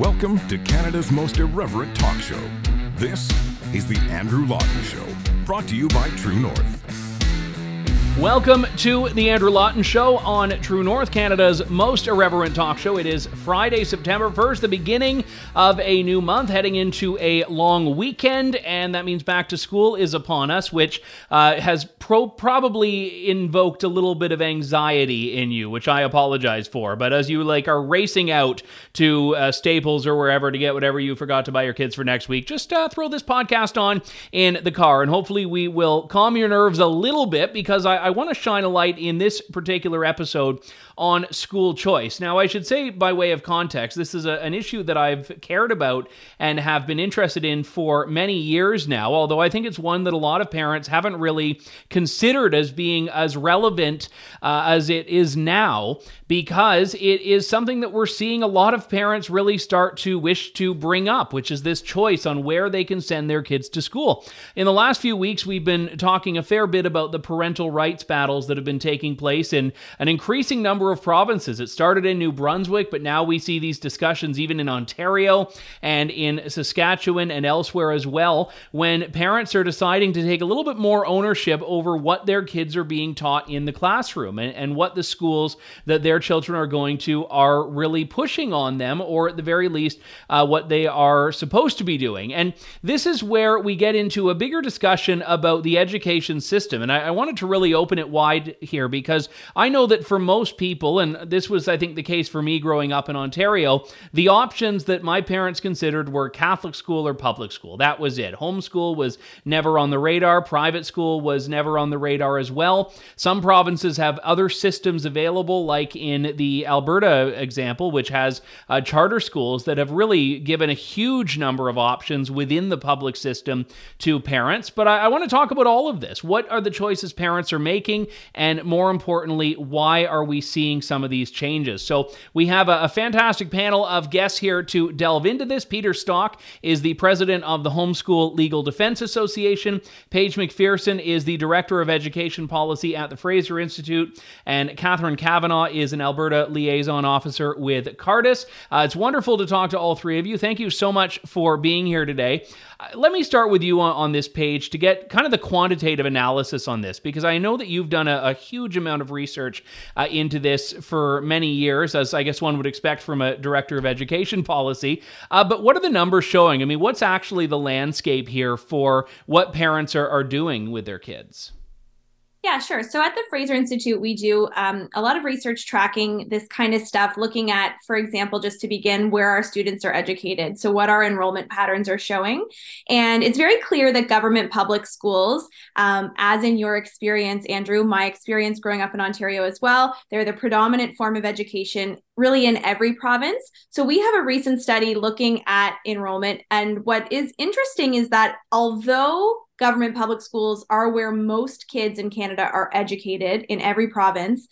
Welcome to Canada's most irreverent talk show. This is The Andrew Lawton Show, brought to you by True North. Welcome to the Andrew Lawton Show on True North, Canada's most irreverent talk show. It is Friday, September 1st, the beginning of a new month, heading into a long weekend, and that means back to school is upon us, which uh, has pro- probably invoked a little bit of anxiety in you, which I apologize for. But as you like are racing out to uh, Staples or wherever to get whatever you forgot to buy your kids for next week, just uh, throw this podcast on in the car, and hopefully we will calm your nerves a little bit because I, I want to shine a light in this particular episode on school choice. Now, I should say, by way of context, this is a, an issue that I've cared about and have been interested in for many years now, although I think it's one that a lot of parents haven't really considered as being as relevant uh, as it is now, because it is something that we're seeing a lot of parents really start to wish to bring up, which is this choice on where they can send their kids to school. In the last few weeks, we've been talking a fair bit about the parental rights battles that have been taking place in an increasing number of provinces. It started in New Brunswick, but now we see these discussions even in Ontario and in Saskatchewan and elsewhere as well, when parents are deciding to take a little bit more ownership over what their kids are being taught in the classroom and, and what the schools that their children are going to are really pushing on them, or at the very least, uh, what they are supposed to be doing. And this is where we get into a bigger discussion about the education system. And I, I wanted to really open it wide here because I know that for most people, and this was, I think, the case for me growing up in Ontario, the options that my parents considered were Catholic school or public school. That was it. Homeschool was never on the radar, private school was never on the radar as well. Some provinces have other systems available, like in the Alberta example, which has uh, charter schools that have really given a huge number of options within the public system to parents. But I, I want to talk about all of this. What are the choices parents are making? And more importantly, why are we seeing some of these changes. So we have a, a fantastic panel of guests here to delve into this. Peter Stock is the president of the Homeschool Legal Defense Association. Paige MacPherson is the director of education policy at the Fraser Institute, and Catherine Kavanagh is an Alberta liaison officer with Cardus. Uh, it's wonderful to talk to all three of you. Thank you so much for being here today. Let me start with you on, on, this Paige to get kind of the quantitative analysis on this because I know that you've done a, a huge amount of research uh, into this this for many years, as I guess one would expect from a director of education policy. Uh, but what are the numbers showing? I mean, what's actually the landscape here for what parents are, are doing with their kids? Yeah, sure. So at the Fraser Institute, we do um, a lot of research tracking this kind of stuff, looking at, for example, just to begin, where our students are educated. So, what our enrollment patterns are showing. And it's very clear that government public schools, um, as in your experience, Andrew, my experience growing up in Ontario as well, they're the predominant form of education really in every province. So, we have a recent study looking at enrollment. And what is interesting is that although government public schools are where most kids in Canada are educated in every province.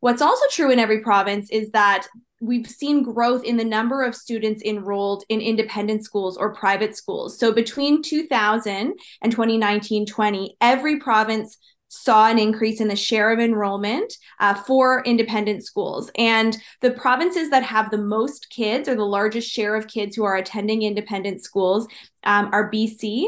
What's also true in every province is that we've seen growth in the number of students enrolled in independent schools or private schools. So between 2000 and 2019 20, every province saw an increase in the share of enrollment uh, for independent schools. And the provinces that have the most kids or the largest share of kids who are attending independent schools um, are BC,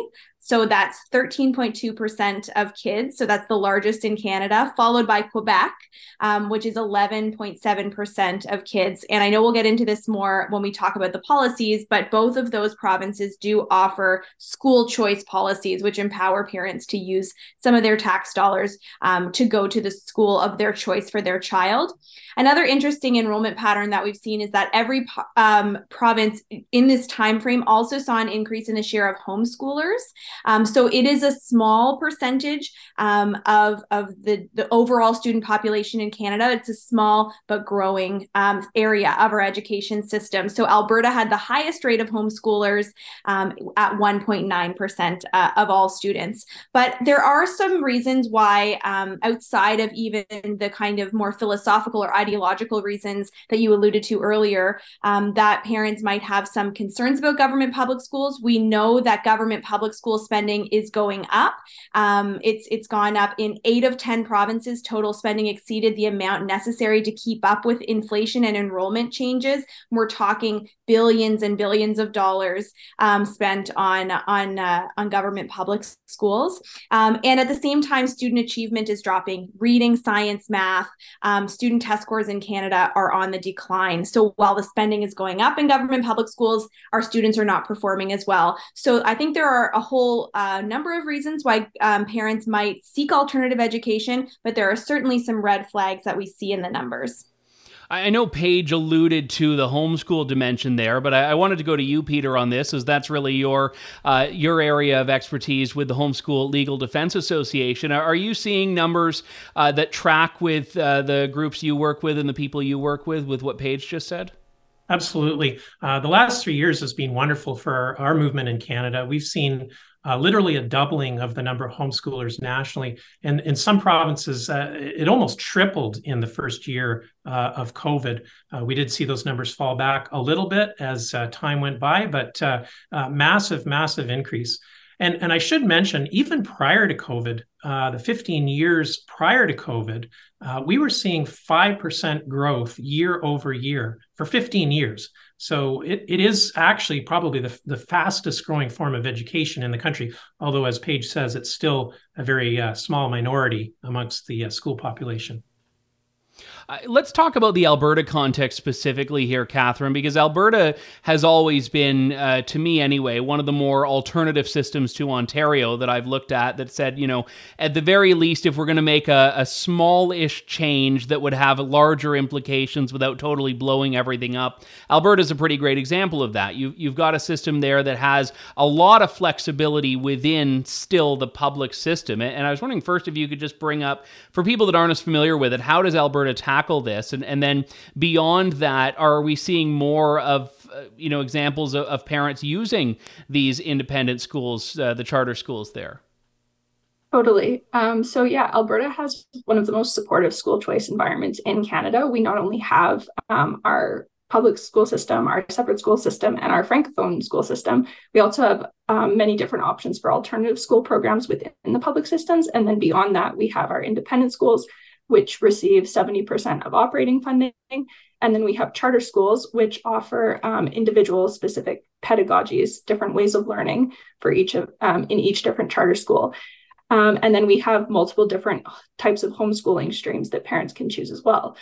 so that's 13.2% of kids. So that's the largest in Canada, followed by Quebec, um, which is 11.7% of kids. And I know we'll get into this more when we talk about the policies, but both of those provinces do offer school choice policies, which empower parents to use some of their tax dollars um, to go to the school of their choice for their child. Another interesting enrollment pattern that we've seen is that every um, province in this time frame also saw an increase in the share of homeschoolers. Um, so it is a small percentage um, of, of the, the overall student population in Canada. It's a small but growing um, area of our education system. So Alberta had the highest rate of homeschoolers um, at 1.9% uh, of all students. But there are some reasons why, um, outside of even the kind of more philosophical or ideological reasons that you alluded to earlier, um, that parents might have some concerns about government public schools. We know that government public schools spending is going up. Um, it's it's gone up in eight of ten provinces. Total spending exceeded the amount necessary to keep up with inflation and enrollment changes. We're talking billions and billions of dollars um, spent on on uh, on government public schools, um, and at the same time, student achievement is dropping. Reading, science, math, um, student test scores in Canada are on the decline. So while the spending is going up in government public schools, our students are not performing as well. So I think there are a whole uh, number of reasons why um, parents might seek alternative education, but there are certainly some red flags that we see in the numbers. I know Paige alluded to the homeschool dimension there, but I, wanted to go to you, Peter, on this, as that's really your uh, your area of expertise with the Homeschool Legal Defense Association. Are you seeing numbers uh, that track with uh, the groups you work with and the people you work with, with what Paige just said? Absolutely. Uh, the last three years has been wonderful for our movement in Canada. We've seen uh, literally a doubling of the number of homeschoolers nationally. And in some provinces, uh, it almost tripled in the first year uh, of COVID. Uh, we did see those numbers fall back a little bit as uh, time went by, but massive, massive increase. And, and I should mention, even prior to COVID, uh, the 15 years prior to COVID, uh, we were seeing 5% growth year over year for 15 years. So it, it is actually probably the, the fastest growing form of education in the country. Although, as Paige says, it's still a very uh, small minority amongst the uh, school population. Uh, let's talk about the Alberta context specifically here, Catherine, because Alberta has always been, uh, to me anyway, one of the more alternative systems to Ontario that I've looked at that said, you know, at the very least, if we're going to make a, a small ish change that would have larger implications without totally blowing everything up, Alberta is a pretty great example of that. You, you've got a system there that has a lot of flexibility within still the public system. And I was wondering first if you could just bring up, for people that aren't as familiar with it, how does Alberta tackle this? And, and then beyond that, are we seeing more of uh, you know examples of, of, parents using these independent schools, uh, the charter schools there? Totally. Um, so yeah, Alberta has one of the most supportive school choice environments in Canada. We not only have um, our public school system, our separate school system, and our francophone school system. We also have um, many different options for alternative school programs within the public systems. And then beyond that, we have our independent schools, which receive 70% of operating funding. And then we have charter schools, which offer um, individual specific pedagogies, different ways of learning for each of um, in each different charter school. Um, and then we have multiple different types of homeschooling streams that parents can choose as well.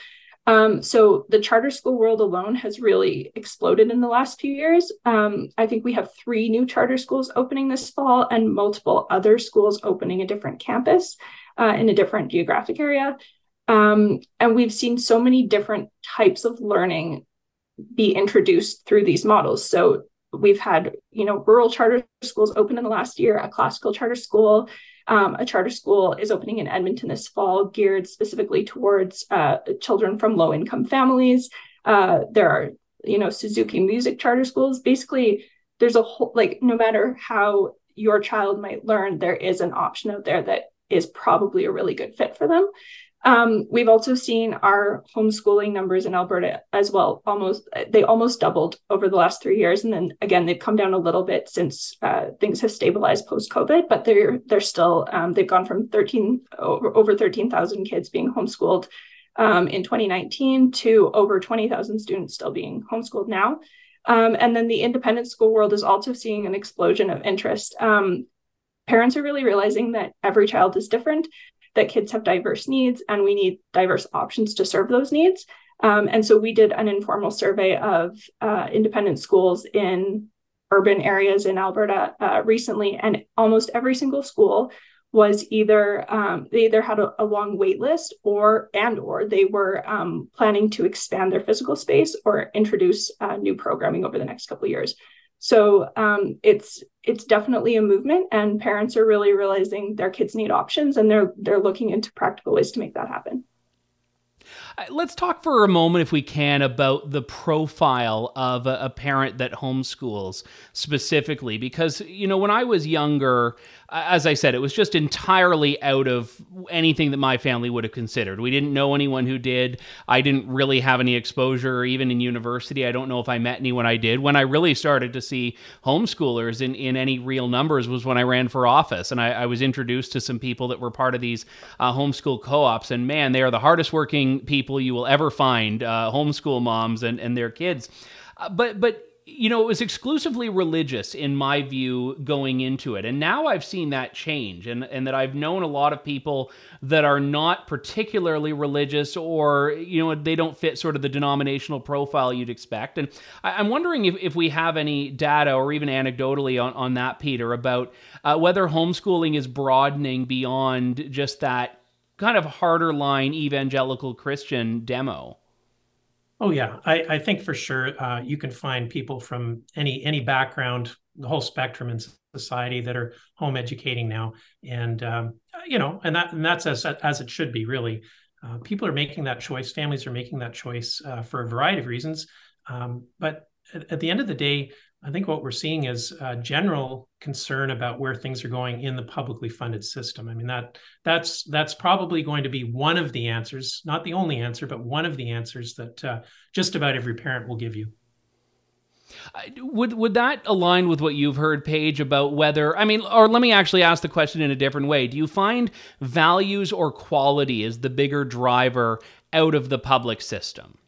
Um, so the charter school world alone has really exploded in the last few years. Um, I think we have three new charter schools opening this fall and multiple other schools opening a different campus uh, in a different geographic area. Um, and we've seen so many different types of learning be introduced through these models. So we've had, you know, rural charter schools open in the last year, a classical charter school. Um, a charter school is opening in Edmonton this fall, geared specifically towards uh, children from low income families. Uh, there are, you know, Suzuki music charter schools. Basically, there's a whole, like, no matter how your child might learn, there is an option out there that is probably a really good fit for them. Um, we've also seen our homeschooling numbers in Alberta as well. Almost they almost doubled over the last three years, and then again they've come down a little bit since uh, things have stabilized post COVID. But they're they're still um, they've gone from thirteen over, thirteen thousand kids being homeschooled um, in 2019 to over twenty thousand students still being homeschooled now. Um, and then the independent school world is also seeing an explosion of interest. Um, parents are really realizing that every child is different that kids have diverse needs and we need diverse options to serve those needs. Um, and so we did an informal survey of uh, independent schools in urban areas in Alberta uh, recently, and almost every single school was either um, they either had a, a, long wait list or and or they were um, planning to expand their physical space or introduce uh, new programming over the next couple years. So um, it's it's definitely a movement, and parents are really realizing their kids need options, and they're they're looking into practical ways to make that happen. Let's talk for a moment, if we can, about the profile of a, a parent that homeschools specifically. Because, you know, when I was younger, as I said, it was just entirely out of anything that my family would have considered. We didn't know anyone who did. I didn't really have any exposure, even in university. I don't know if I met anyone I did. When I really started to see homeschoolers in, in any real numbers was when I ran for office. And I, I was introduced to some people that were part of these uh, homeschool co ops. And man, they are the hardest working people you will ever find uh, homeschool moms and, and their kids. Uh, but, but you know, it was exclusively religious in my view going into it. And now I've seen that change and, and that I've known a lot of people that are not particularly religious or, you know, they don't fit sort of the denominational profile you'd expect. And I, am wondering if, if we have any data or even anecdotally on, on that, Peter, about uh, whether homeschooling is broadening beyond just that kind of harder line evangelical Christian demo. Oh yeah, I, I think for sure uh, you can find people from any any background, the whole spectrum in society that are home educating now, and um, you know, and that and that's as as it should be really. Uh, people are making that choice. Families are making that choice uh, for a variety of reasons. Um, but at, at, the end of the day, I think what we're seeing is a general concern about where things are going in the publicly funded system. I mean that that's that's probably going to be one of the answers, not the only answer, but one of the answers that uh, just about every parent will give you. Would would that align with what you've heard, Paige, about whether I mean, or let me actually ask the question in a different way. Do you find values or quality is the bigger driver out of the public system?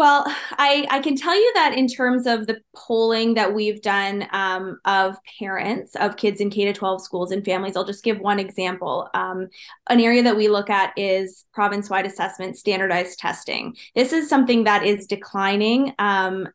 Well, I, I can tell you that in terms of the polling that we've done um, of parents of kids in K to 12 schools and families, I'll just give one example. Um, an area that we look at is province wide assessment, standardized testing. This is something that is declining. Um,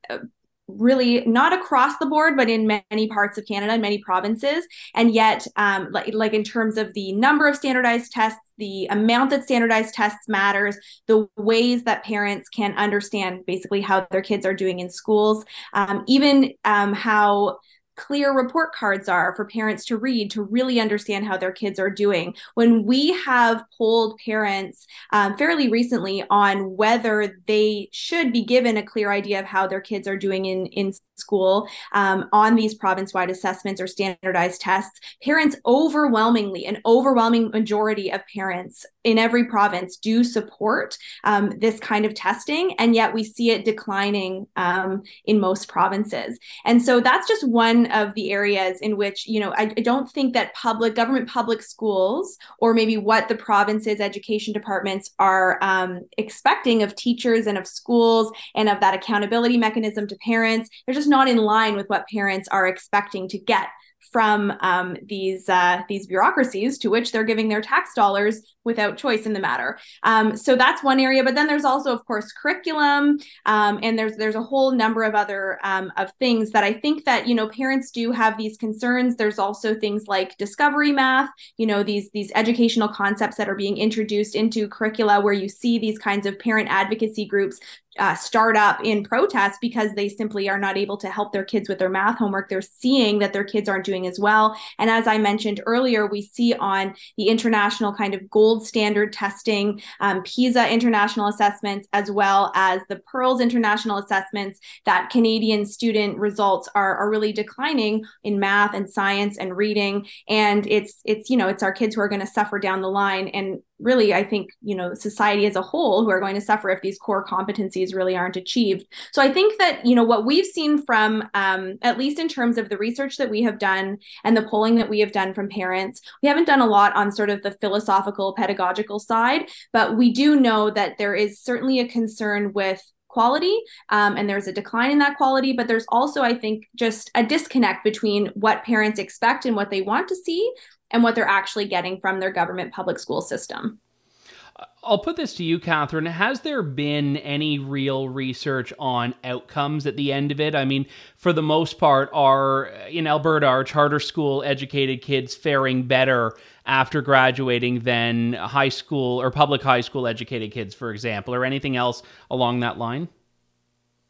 really not across the board, but in many parts of Canada, many provinces. And yet, um, like, like in terms of the number of standardized tests, the amount that standardized tests matters, the ways that parents can understand basically how their kids are doing in schools, um, even um, how clear report cards are for parents to read to really understand how their kids are doing. When we have polled parents um, fairly recently on whether they should be given a clear idea of how their kids are doing in, in school um, on these province wide assessments or standardized tests, parents overwhelmingly, an overwhelming majority of parents in every province do support um, this kind of testing. And yet we see it declining um, in most provinces. And so that's just one of the areas in which you know I, I, don't think that public government public schools or maybe what the province's education departments are um, expecting of teachers and of schools and of that accountability mechanism to parents they're just not in line with what parents are expecting to get from um, these uh, these bureaucracies to which they're giving their tax dollars without choice in the matter. Um, so that's one area. But then there's also, of course, curriculum, um, and there's there's a whole number of other um, of things that I think that you know parents do have these concerns. There's also things like discovery math, you know these these educational concepts that are being introduced into curricula where you see these kinds of parent advocacy groups uh, start up in protest because they simply are not able to help their kids with their math homework. They're seeing that their kids aren't doing as well. And as I mentioned earlier, we see on the international kind of gold standard testing, um, PISA international assessments, as well as the PIRLS international assessments, that Canadian student results are, are really declining in math and science and reading. And it's it's you know it's our kids who are going to suffer down the line. And really i think you know society as a whole who are going to suffer if these core competencies really aren't achieved. So i think that you know what we've seen from um, at least in terms of the research that we have done and the polling that we have done from parents we haven't done a lot on sort of the philosophical pedagogical side but we do know that there is certainly a concern with quality um, and there's a decline in that quality but there's also i think just a disconnect between what parents expect and what they want to see and what they're actually getting from their government public school system. I'll put this to you, Catherine. Has there been any real research on outcomes at the end of it? I mean, for the most part, are in Alberta, are charter school educated kids faring better after graduating than high school or public high school educated kids, for example, or anything else along that line?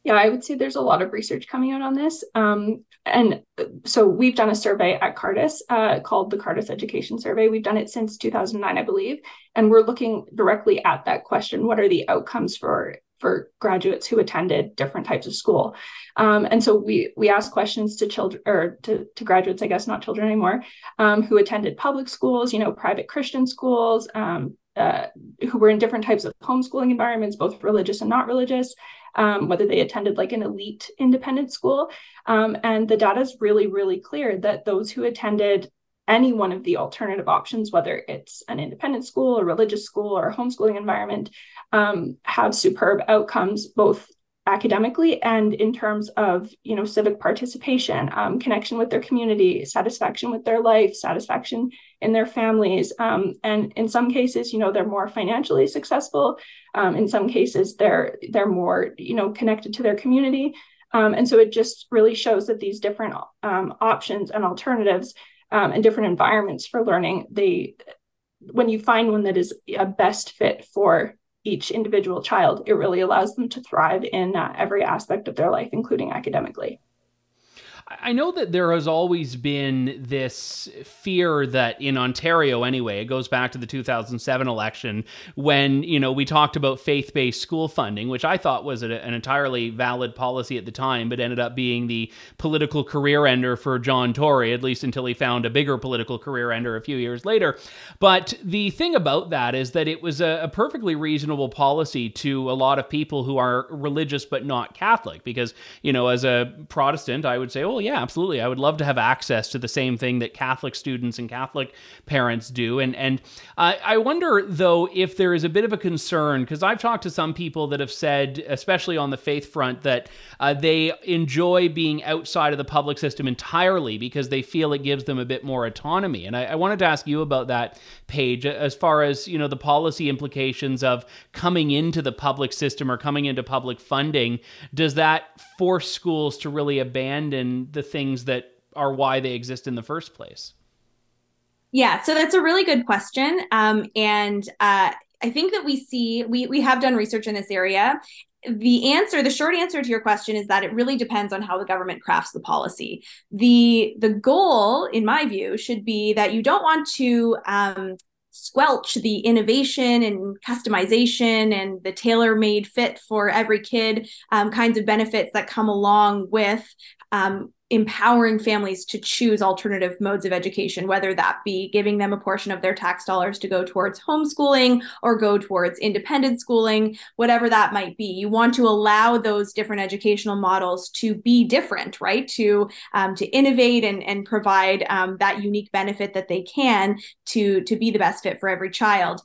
Yeah, I would say there's a lot of research coming out on this. Um, and so we've done a survey at Cardus uh, called the Cardus Education Survey. We've done it since 2009, I believe. And we're looking directly at that question what are the outcomes for for graduates who attended different types of school. Um, and so we we asked questions to children or to, to graduates, I guess not children anymore, um, who attended public schools, you know, private Christian schools, um, uh, who were in different types of homeschooling environments, both religious and not religious, um, whether they attended like an elite independent school. Um, and the data is really, really clear that those who attended any one of the alternative options, whether it's an independent school, a religious school, or a homeschooling environment, um, have superb outcomes both academically and in terms of you know civic participation um, connection with their community satisfaction with their life satisfaction in their families. Um, and in some cases you know they're more financially successful. Um, in some cases they're they're more you know connected to their community. Um, and so it just really shows that these different um, options and alternatives um, and different environments for learning they when you find one that is a best fit for each individual child it really allows them to thrive in uh, every aspect of their life including academically I know that there has always been this fear that in Ontario, anyway, it goes back to the 2007 election when, you know, we talked about faith based school funding, which I thought was an entirely valid policy at the time, but ended up being the political career ender for John Tory, at least until he found a bigger political career ender a few years later. But the thing about that is that it was a, a perfectly reasonable policy to a lot of people who are religious but not Catholic, because, you know, as a Protestant, I would say, oh, well, yeah, absolutely. I would love to have access to the same thing that Catholic students and Catholic parents do. And and I wonder though if there is a bit of a concern because I've talked to some people that have said, especially on the faith front, that uh, they enjoy being outside of the public system entirely because they feel it gives them a bit more autonomy. And I, I wanted to ask you about that, Paige, as far as you know the policy implications of coming into the public system or coming into public funding. Does that force schools to really abandon the things that are why they exist in the first place? Yeah, so that's a really good question. Um, and uh, I think that we see, we, we have done research in this area. The answer, the short answer to your question is that it really depends on how the government crafts the policy. The, the goal, in my view, should be that you don't want to um, squelch the innovation and customization and the tailor made fit for every kid um, kinds of benefits that come along with um, empowering families to choose alternative modes of education, whether that be giving them a portion of their tax dollars to go towards homeschooling or go towards independent schooling, whatever that might be. You want to allow those different educational models to be different, right? To um, to innovate and and provide um, that unique benefit that they can to to be the best fit for every child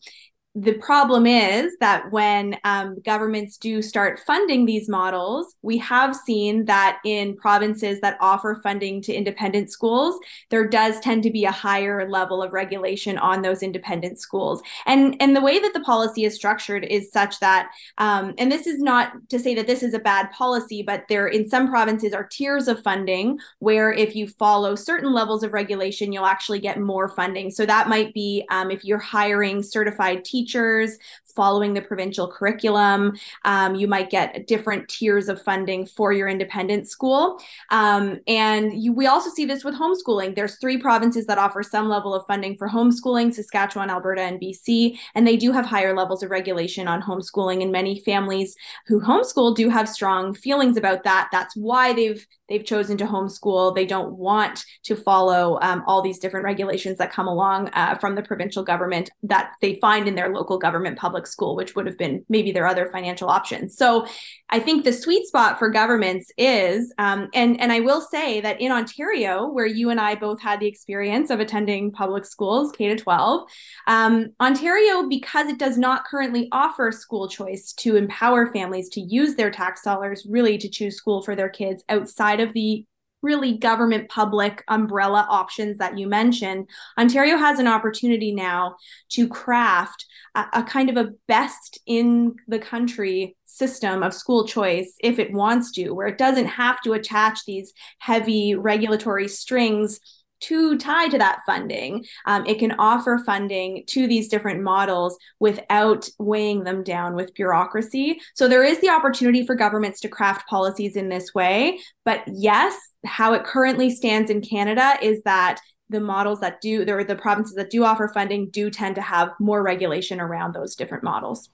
the problem is that when um, governments do start funding these models, we have seen that in provinces that offer funding to independent schools, there does tend to be a higher level of regulation on those independent schools. And and the way that the policy is structured is such that, um, and this is not to say that this is a bad policy, but there in some provinces are tiers of funding where if you follow certain levels of regulation, you'll actually get more funding. So that might be um, if you're hiring certified teachers teachers following the provincial curriculum. Um, you might get different tiers of funding for your independent school. Um, and you, we also see this with homeschooling. There's three provinces that offer some level of funding for homeschooling, Saskatchewan, Alberta, and BC. And they do have higher levels of regulation on homeschooling. And many families who homeschool do have strong feelings about that. That's why they've they've chosen to homeschool. They don't want to follow um, all these different regulations that come along uh, from the provincial government that they find in their local government public school, which would have been maybe their other financial options. So I think the sweet spot for governments is, um, and and I will say that in Ontario, where you and I both had the experience of attending public schools, K to 12, um, Ontario, because it does not currently offer school choice to empower families to use their tax dollars really to choose school for their kids outside of the really government public umbrella options that you mentioned, Ontario has an opportunity now to craft a, a, kind of a best in the country system of school choice if it wants to, where it doesn't have to attach these heavy regulatory strings too tie to that funding. Um, it can offer funding to these different models without weighing them down with bureaucracy. So there is the opportunity for governments to craft policies in this way. But yes, how it currently stands in Canada is that the models that do, the provinces that do offer funding do tend to have more regulation around those different models.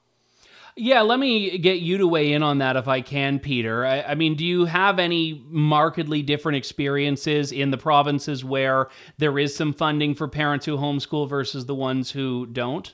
Yeah, let me get you to weigh in on that if I can, Peter. I, I, mean, do you have any markedly different experiences in the provinces where there is some funding for parents who homeschool versus the ones who don't?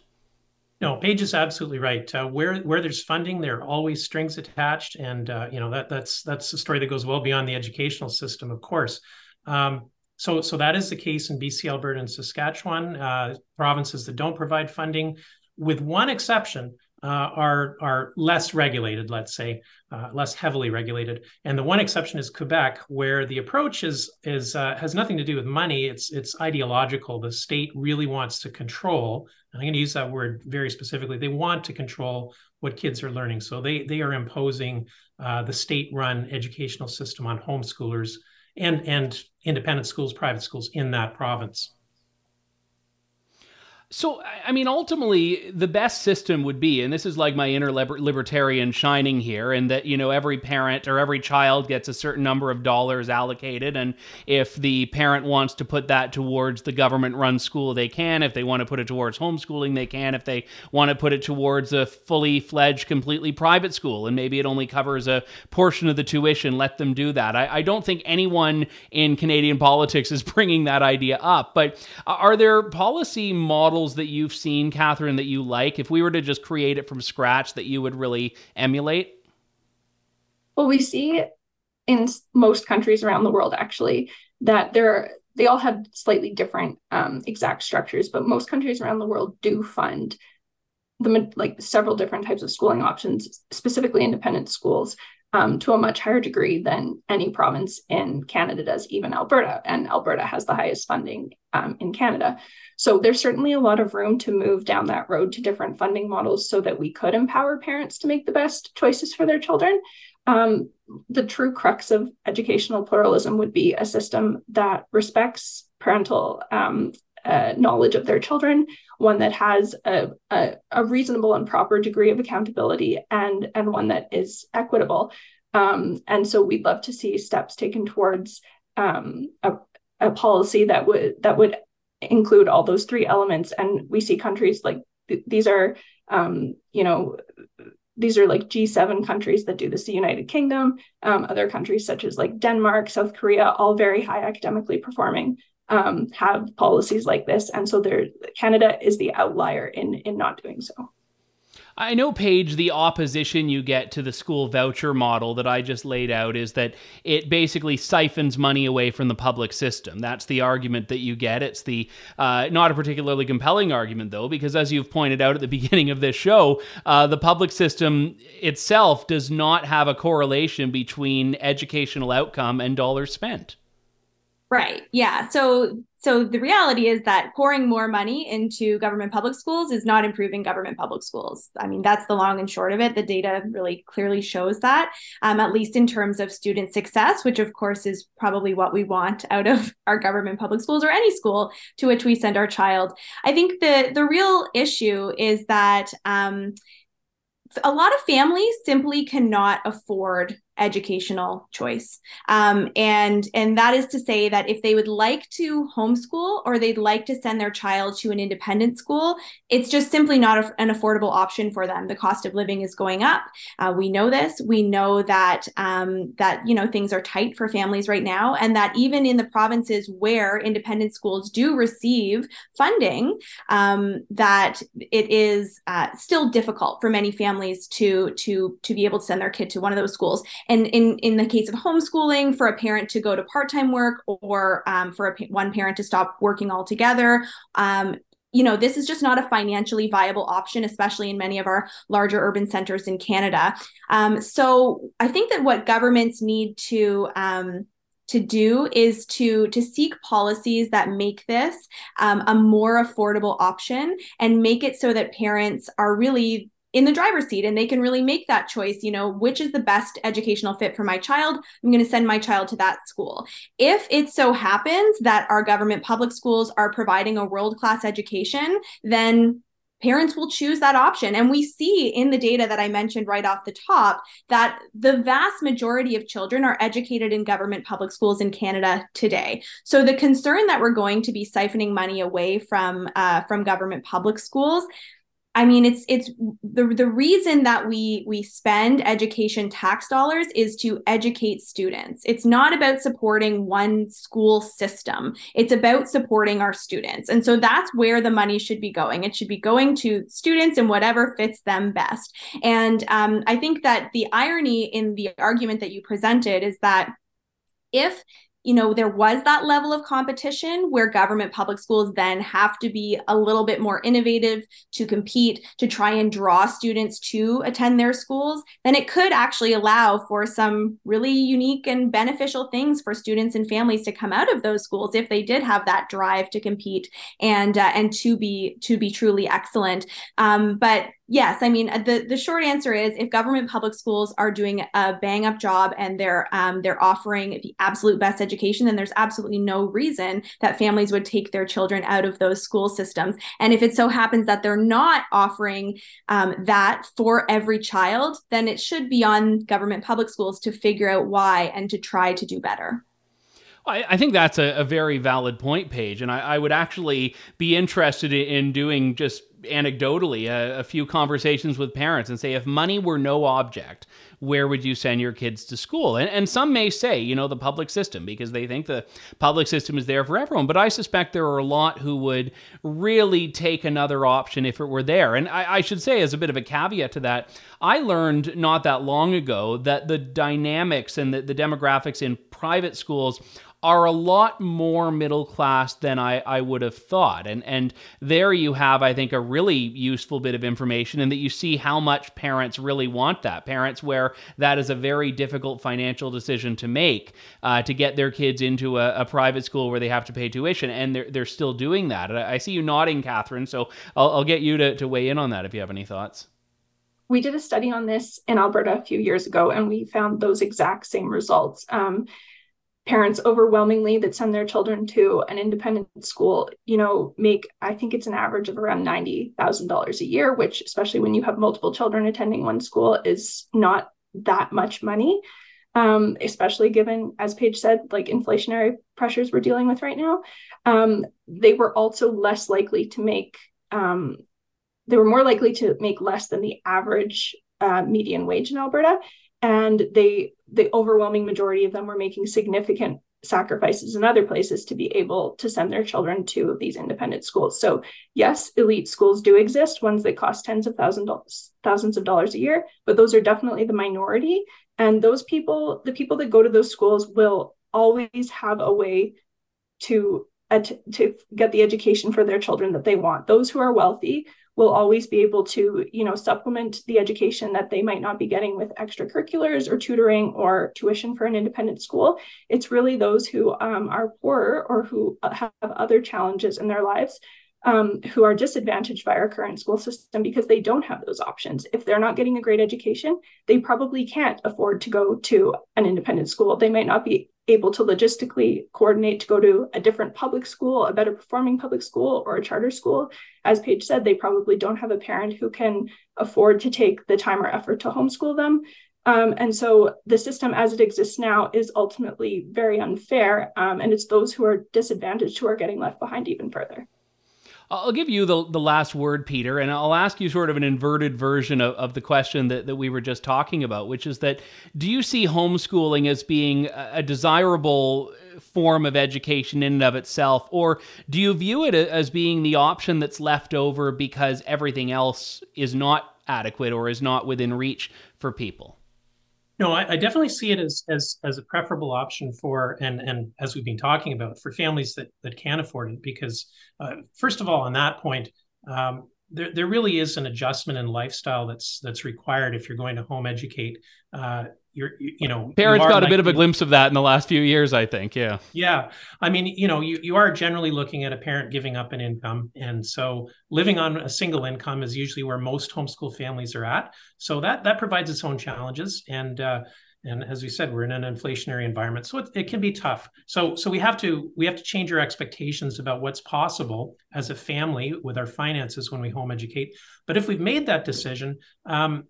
No, Paige is absolutely right. Uh, where where there's funding, there are always strings attached, and uh, you know that that's that's a story that goes well beyond the educational system, of course. Um, so so that is the case in BC, Alberta, and Saskatchewan, uh, provinces that don't provide funding, with one exception are are less regulated, let's say, uh, less heavily regulated. And the one exception is Quebec, where the approach is is uh, has nothing to do with money. It's it's ideological. The state really wants to control. And I'm going to use that word very specifically. They want to control what kids are learning. So they they are imposing uh, the state-run educational system on homeschoolers and and independent schools, private schools in that province. So, I mean, ultimately, the best system would be, and this is like my inner libertarian shining here, and that, you know, every parent or every child gets a certain number of dollars allocated. And if the parent wants to put that towards the government run school, they can. If they want to put it towards homeschooling, they can. If they want to put it towards a fully fledged, completely private school, and maybe it only covers a portion of the tuition, let them do that. I, I don't think anyone in Canadian politics is bringing that idea up. But are there policy models? Models that you've seen, Catherine, that you like? If we were to just create it from scratch, that you would really emulate? Well, we see in most countries around the world actually that there are, they all have slightly different um, exact structures, but most countries around the world do fund the like several different types of schooling options, specifically independent schools, um, to a much higher degree than any province in Canada does, even Alberta. And Alberta has the highest funding um, in Canada. So there's certainly a lot of room to move down that road to different funding models so that we could empower parents to make the best choices for their children. Um, the true crux of educational pluralism would be a system that respects parental um, uh, knowledge of their children, one that has a, a, a, reasonable and proper degree of accountability, and and one that is equitable. Um, and so we'd love to see steps taken towards um, a, a policy that would that would include all those three elements. And we see countries like th- these are, um, you know, these are like G7 countries that do this, the United Kingdom, um, other countries such as like Denmark, South Korea, all very high academically performing um, have policies like this, and so there, Canada is the outlier in in not doing so. I know, Paige, the opposition you get to the school voucher model that I just laid out is that it basically siphons money away from the public system. That's the argument that you get. It's the uh, not a particularly compelling argument, though, because as you've pointed out at the beginning of this show, uh, the public system itself does not have a correlation between educational outcome and dollars spent. Right. Yeah. So so the reality is that pouring more money into government public schools is not improving government public schools. I mean, that's the long and short of it. The data really clearly shows that, um, at least in terms of student success, which of course is probably what we want out of our government public schools or any school to which we send our child. I think the the real issue is that um, a lot of families simply cannot afford educational choice. Um, and and that is to say that if they would like to homeschool or they'd like to send their child to an independent school it's just simply not a, an affordable option for them. The cost of living is going up. Uh, we know this. We know that um, that you know things are tight for families right now and that even in the provinces where independent schools do receive funding um, that it is uh, still difficult for many families to to to be able to send their kid to one of those schools and in in the case of homeschooling for a parent to go to part-time work or um, for a, one parent to stop working altogether um, you know this is just not a financially viable option especially in many of our larger urban centers in canada. Um, so i think that what governments need to um, to do is to to seek policies that make this um, a more affordable option and make it so that parents are really in the driver's seat and they can really make that choice you know which is the best educational fit for my child i'm going to send my child to that school if it so happens that our government public schools are providing a world class education then parents will choose that option. And we see in the data that I mentioned right off the top that the vast majority of children are educated in government public schools in Canada today. So the concern that we're going to be siphoning money away from uh, from government public schools I mean, it's it's the the reason that we we spend education tax dollars is to educate students. It's not about supporting one school system. It's about supporting our students, and so that's where the money should be going. It should be going to students and whatever fits them best. And um, I think that the irony in the argument that you presented is that if you know, there was that level of competition where government public schools then have to be a little bit more innovative to compete, to try and draw students to attend their schools, then it could actually allow for some really unique and beneficial things for students and families to come out of those schools if they did have that drive to compete and uh, and to be to be truly excellent. Um, but yes, I mean the the short answer is if government public schools are doing a bang up job and they're um, they're offering the absolute best education, then there's absolutely no reason that families would take their children out of those school systems. And if it so happens that they're not offering um, that for every child, then it should be on government public schools to figure out why and to try to do better. I, I think that's a, a, very valid point, Paige, and I, I, would actually be interested in doing just anecdotally a, a, few conversations with parents and say, if money were no object, where would you send your kids to school? And, and some may say, you know, the public system because they think the public system is there for everyone. But I suspect there are a lot who would really take another option if it were there. And I, I should say, as a bit of a caveat to that, I learned not that long ago that the dynamics and the, the demographics in private schools are a lot more middle class than I, I would have thought. And and there you have, I think, a really useful bit of information and that you see how much parents really want that. Parents where that is a very difficult financial decision to make uh, to get their kids into a, a, private school where they have to pay tuition, and they're, they're still doing that. I, I see you nodding, Catherine, so I'll, I'll get you to, to weigh in on that if you have any thoughts we did a study on this in Alberta a few years ago, and we found those exact same results. Um, parents overwhelmingly that send their children to an independent school you know make i think it's an average of around $90000 a year which especially when you have multiple children attending one school is not that much money. Um, especially given as paige said like inflationary pressures we're dealing with right now. Um, they were also less likely to make um, they were more likely to make less than the average uh, median wage in alberta. And they the overwhelming majority of them were making significant sacrifices in other places to be able to send their children to these independent schools. So yes, elite schools do exist, ones that cost tens of thousands thousands of dollars a year, but those are definitely the minority. And those people, the people that go to those schools will always have a way to to get the education for their children that they want. Those who are wealthy will always be able to you know supplement the education that they might not be getting with extracurriculars or tutoring or tuition for an independent school it's really those who um, are poor or who have other challenges in their lives um, who are disadvantaged by our current school system because they don't have those options. If they're not getting a great education, they probably can't afford to go to an independent school. They might not be able to logistically coordinate to go to a different public school, a better performing public school, or a charter school. As Paige said, they probably don't have a parent who can afford to take the time or effort to homeschool them. Um, and so the system as it exists now is ultimately very unfair. Um, and it's those who are disadvantaged who are getting left behind even further. I'll give you the, the last word, Peter, and I'll ask you sort of an inverted version of, of the question that, that we were just talking about, which is that do you see homeschooling as being a desirable form of education in and of itself, or do you view it as being the option that's left over because everything else is not adequate or is not within reach for people? No, I, I, definitely see it as as as a preferable option for and and as we've been talking about for families that that can afford it because uh, first of all on that point um, there there really is an adjustment in lifestyle that's that's required if you're going to home educate uh, you're you, you know parents you got a bit of a glimpse of that in the last few years i think yeah. Yeah. I mean you know you, you are generally looking at a parent giving up an income. And so living on a single income is usually where most homeschool families are at. So that that provides its own challenges. And uh, and as we said we're in an inflationary environment so it, it can be tough. So so we have to we have to change our expectations about what's possible as a family with our finances when we home educate. But if we've made that decision um,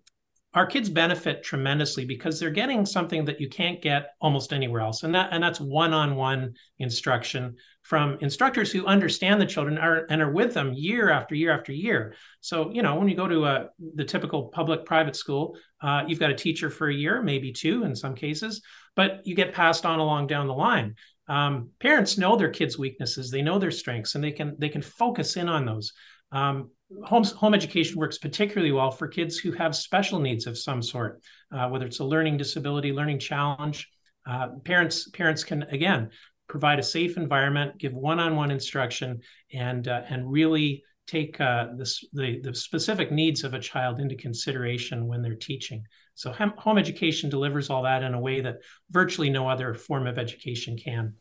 our kids benefit tremendously because they're getting something that you can't get almost anywhere else. And that and that's one-on-one instruction from instructors who understand the children are, and are with them year after year after year. So you know when you go to a, the typical public private school uh, you've got a teacher for a year maybe two in some cases but you get passed on along down the line. Um, parents know their kids weaknesses. They know their strengths and they can they can focus in on those. Um, home, home education works particularly well for kids who have special needs of some sort, uh, whether it's a learning disability, learning challenge. Uh, parents parents can again provide a safe environment, give one-on-one instruction, and uh, and really take uh, this, the the specific needs of a child into consideration when they're teaching. So home education delivers all that in a way that virtually no other form of education can.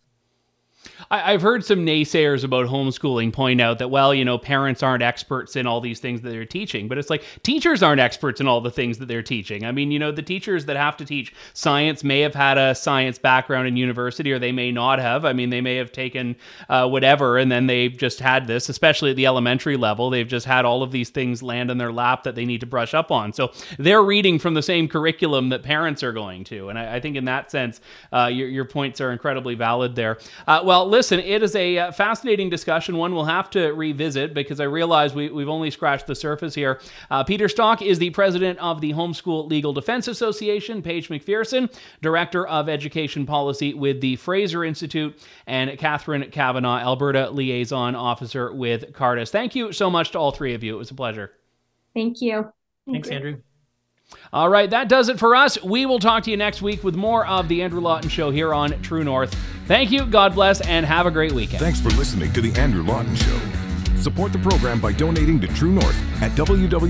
I, have heard some naysayers about homeschooling point out that, well, you know, parents aren't experts in all these things that they're teaching, but it's like teachers aren't experts in all the things that they're teaching. I mean, you know, the teachers that have to teach science may have had a science background in university, or they may not have. I mean, they may have taken uh, whatever, and then they've just had this, especially at the elementary level. They've just had all of these things land in their lap that they need to brush up on. So they're reading from the same curriculum that parents are going to. And I, I think in that sense, uh, your, your points are incredibly valid there. Uh, well, listen, it is a uh, fascinating discussion, one we'll have to revisit because I realize we, have only scratched the surface here. Uh, Peter Stock is the president of the Homeschool Legal Defense Association, Paige MacPherson, director of education policy with the Fraser Institute, and Catherine Kavanagh, Alberta liaison officer with Cardus. Thank you so much to all three of you. It was a pleasure. Thank you. Thanks, Andrew. All right, that does it for us. We will talk to you next week with more of The Andrew Lawton Show here on True North. Thank you, God bless, and have a great weekend. Thanks for listening to The Andrew Lawton Show. Support the program by donating to True North at www.tnc.news.